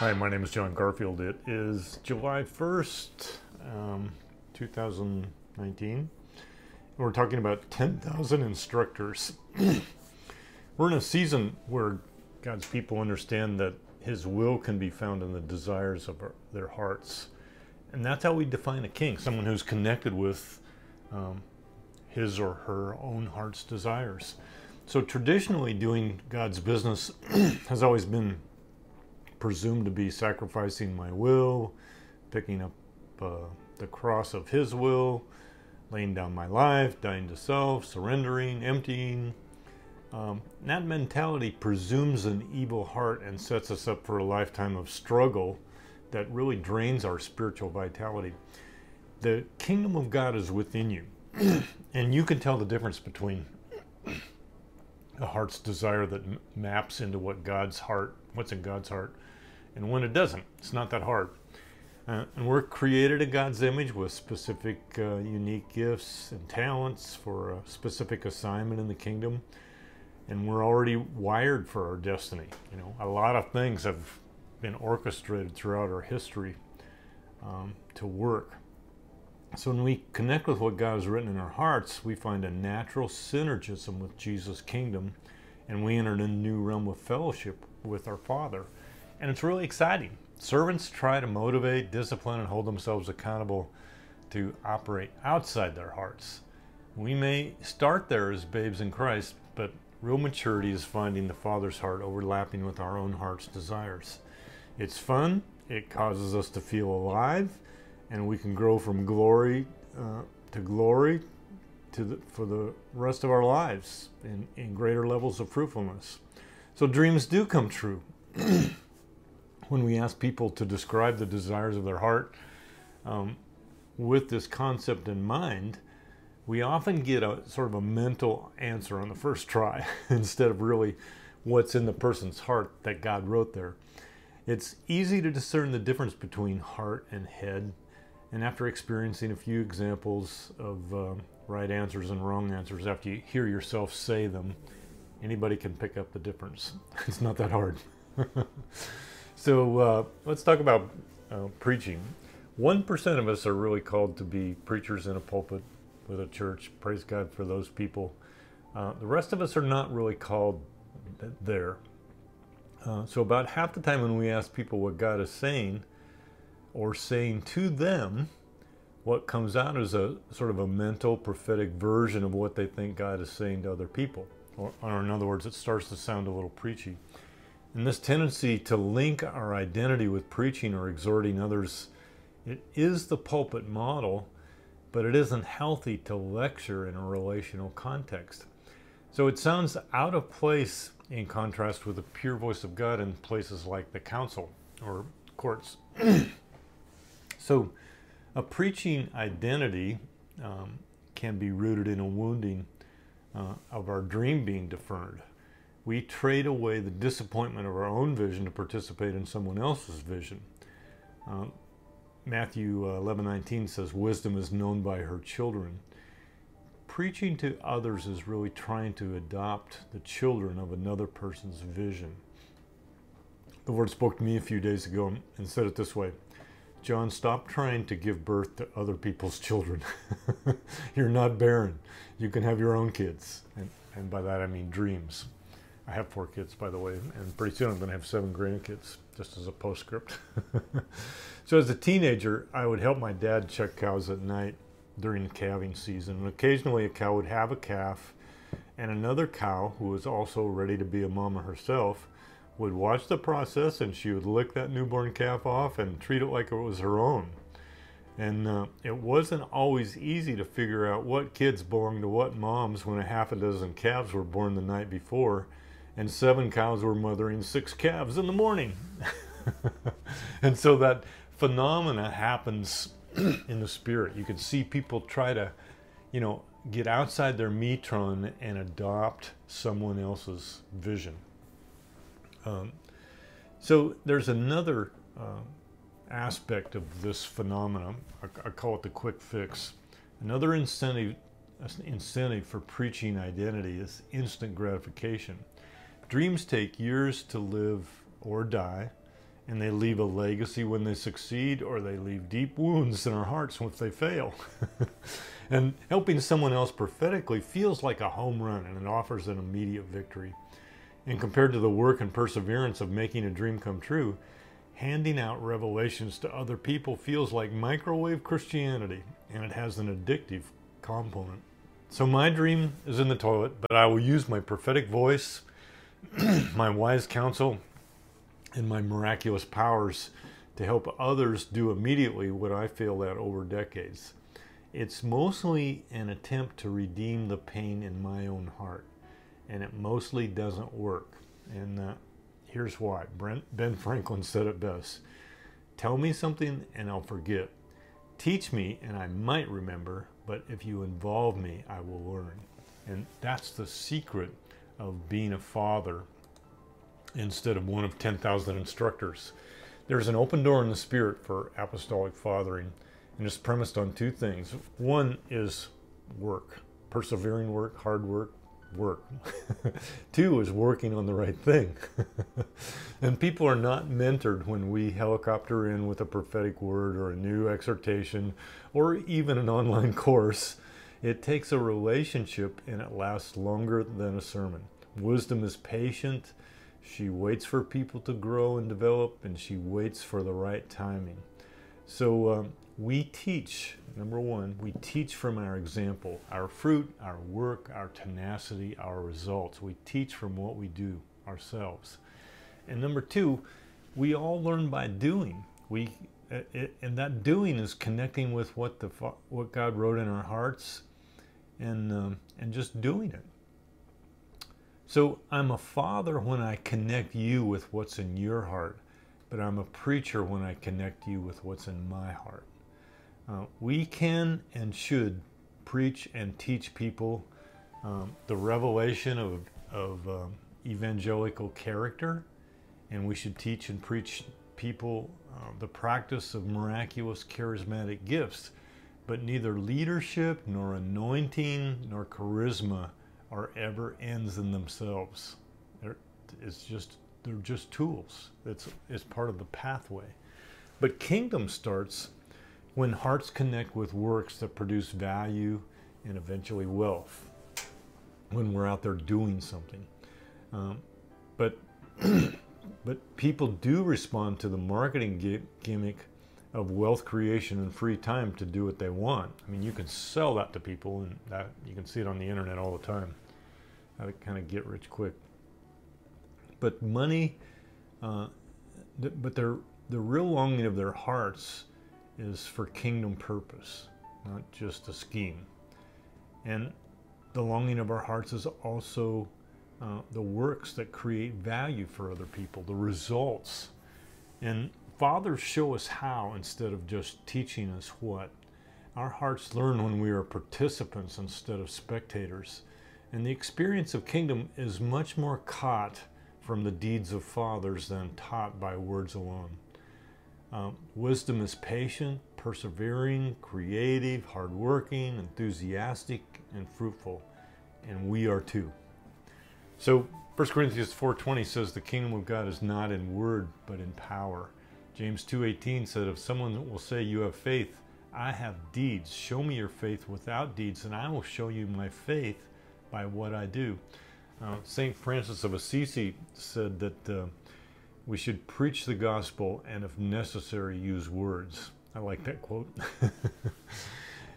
Hi, my name is John Garfield. It is July 1st, um, 2019. We're talking about 10,000 instructors. We're in a season where God's people understand that His will can be found in the desires of our, their hearts. And that's how we define a king someone who's connected with um, his or her own heart's desires. So, traditionally, doing God's business has always been presumed to be sacrificing my will, picking up uh, the cross of His will, laying down my life, dying to self, surrendering, emptying. Um, that mentality presumes an evil heart and sets us up for a lifetime of struggle that really drains our spiritual vitality. The kingdom of God is within you, and you can tell the difference between a heart's desire that maps into what God's heart, what's in God's heart, and when it doesn't. It's not that hard. Uh, and we're created in God's image with specific, uh, unique gifts and talents for a specific assignment in the kingdom. And we're already wired for our destiny. You know, a lot of things have been orchestrated throughout our history um, to work. So when we connect with what God has written in our hearts, we find a natural synergism with Jesus' kingdom, and we enter a new realm of fellowship with our Father and it's really exciting. Servants try to motivate, discipline, and hold themselves accountable to operate outside their hearts. We may start there as babes in Christ, but real maturity is finding the Father's heart overlapping with our own heart's desires. It's fun, it causes us to feel alive, and we can grow from glory uh, to glory to the, for the rest of our lives in, in greater levels of fruitfulness. So dreams do come true. when we ask people to describe the desires of their heart um, with this concept in mind, we often get a sort of a mental answer on the first try instead of really what's in the person's heart that God wrote there. It's easy to discern the difference between heart and head, and after experiencing a few examples of uh, right answers and wrong answers, after you hear yourself say them, anybody can pick up the difference. It's not that hard. So uh, let's talk about uh, preaching. 1% of us are really called to be preachers in a pulpit with a church. Praise God for those people. Uh, the rest of us are not really called there. Uh, so, about half the time when we ask people what God is saying or saying to them, what comes out is a sort of a mental prophetic version of what they think God is saying to other people. Or, or in other words, it starts to sound a little preachy. And this tendency to link our identity with preaching or exhorting others, it is the pulpit model, but it isn't healthy to lecture in a relational context. So it sounds out of place in contrast with the pure voice of God in places like the council or courts. so a preaching identity um, can be rooted in a wounding uh, of our dream being deferred we trade away the disappointment of our own vision to participate in someone else's vision. Uh, Matthew 11:19 uh, says, "Wisdom is known by her children." Preaching to others is really trying to adopt the children of another person's vision. The Lord spoke to me a few days ago and said it this way John, stop trying to give birth to other people's children. You're not barren. You can have your own kids. And, and by that I mean dreams. I have four kids, by the way, and pretty soon I'm going to have seven grandkids, just as a postscript. so, as a teenager, I would help my dad check cows at night during the calving season. And occasionally, a cow would have a calf, and another cow, who was also ready to be a mama herself, would watch the process and she would lick that newborn calf off and treat it like it was her own. And uh, it wasn't always easy to figure out what kids belonged to what moms when a half a dozen calves were born the night before and seven cows were mothering six calves in the morning. and so that phenomena happens in the spirit. You can see people try to, you know, get outside their metron and adopt someone else's vision. Um, so there's another uh, aspect of this phenomenon. I, I, call it the quick fix. Another incentive, incentive for preaching identity is instant gratification. Dreams take years to live or die, and they leave a legacy when they succeed, or they leave deep wounds in our hearts if they fail. and helping someone else prophetically feels like a home run and it offers an immediate victory. And compared to the work and perseverance of making a dream come true, handing out revelations to other people feels like microwave Christianity and it has an addictive component. So my dream is in the toilet, but I will use my prophetic voice, my wise counsel, and my miraculous powers to help others do immediately what I failed at over decades. It's mostly an attempt to redeem the pain in my own heart, and it mostly doesn't work. And uh, here's why. Brent, ben Franklin said it best Tell me something and I'll forget. Teach me and I might remember, but if you involve me, I will learn. And that's the secret of being a father instead of one of 10,000 instructors. There's an open door in the spirit for apostolic fathering, and it's premised on two things. One is work, persevering work, hard work, work. Two is working on the right thing. and people are not mentored when we helicopter in with a prophetic word or a new exhortation or even an online course. It takes a relationship and it lasts longer than a sermon. Wisdom is patient. She waits for people to grow and develop, and she waits for the right timing. So um, we teach, number one, we teach from our example, our fruit, our work, our tenacity, our results. We teach from what we do ourselves. And number two, we all learn by doing. We it, and that doing is connecting with what the what God wrote in our hearts, and um, and just doing it. So I'm a father when I connect you with what's in your heart, but I'm a preacher when I connect you with what's in my heart. Uh, we can and should preach and teach people um, the revelation of, of um, evangelical character, and we should teach and preach people uh, the practice of miraculous charismatic gifts. But neither leadership, nor anointing, nor charisma are ever ends in themselves. They're, it's just they're just tools. It's it's part of the pathway. But kingdom starts when hearts connect with works that produce value and eventually wealth, when we're out there doing something. Um, but, but people do respond to the marketing gimmick of wealth creation and free time to do what they want. I mean, you can sell that to people, and that you can see it on the internet all the time. How to kind of get rich quick. But money, uh, th- but their the real longing of their hearts is for kingdom purpose, not just a scheme. And the longing of our hearts is also uh, the works that create value for other people, the results. And fathers show us how instead of just teaching us what. Our hearts learn when we are participants instead of spectators. And the experience of kingdom is much more caught from the deeds of fathers than taught by words alone. Um, wisdom is patient, persevering, creative, hardworking, enthusiastic, and fruitful, and we are too. So 1 Corinthians 4:20 says the kingdom of God is not in word but in power. James 2:18 said if someone will say you have faith, I have deeds. Show me your faith without deeds and I will show you my faith by what I do. Uh, St. Francis of Assisi said that uh, we should preach the gospel and, if necessary, use words. I like that quote.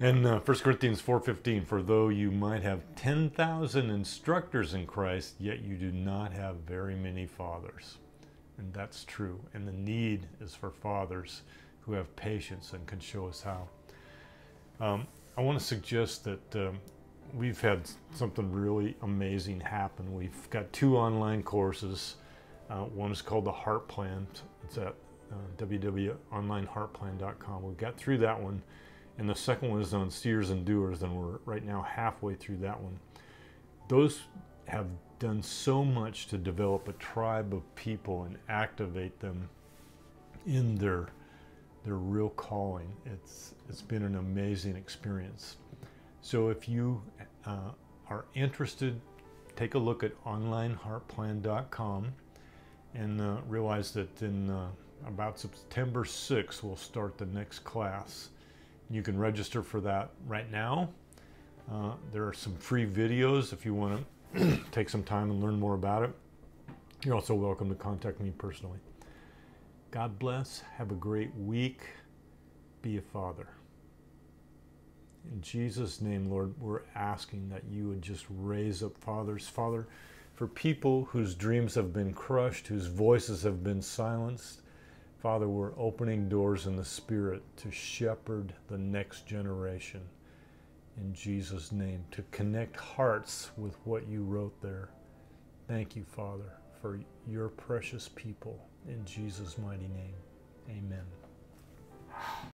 and uh, 1 Corinthians 4.15, For though you might have 10,000 instructors in Christ, yet you do not have very many fathers. And that's true. And the need is for fathers who have patience and can show us how. Um, I want to suggest that um, we've had something really amazing happen. We've got two online courses uh, one is called the Heart Plan. It's at uh, www.onlineheartplan.com. We got through that one. And the second one is on seers and doers, and we're right now halfway through that one. Those have done so much to develop a tribe of people and activate them in their their real calling. It's it's been an amazing experience. So if you uh, are interested, take a look at onlineheartplan.com and uh, realize that in uh, about September 6th, we'll start the next class. You can register for that right now. Uh, there are some free videos if you want to take some time and learn more about it. You're also welcome to contact me personally. God bless. Have a great week. Be a father. In Jesus' name, Lord, we're asking that you would just raise up fathers. Father, for people whose dreams have been crushed, whose voices have been silenced, Father, we're opening doors in the Spirit to shepherd the next generation. In Jesus' name, to connect hearts with what you wrote there. Thank you, Father, for your precious people. In Jesus' mighty name, amen.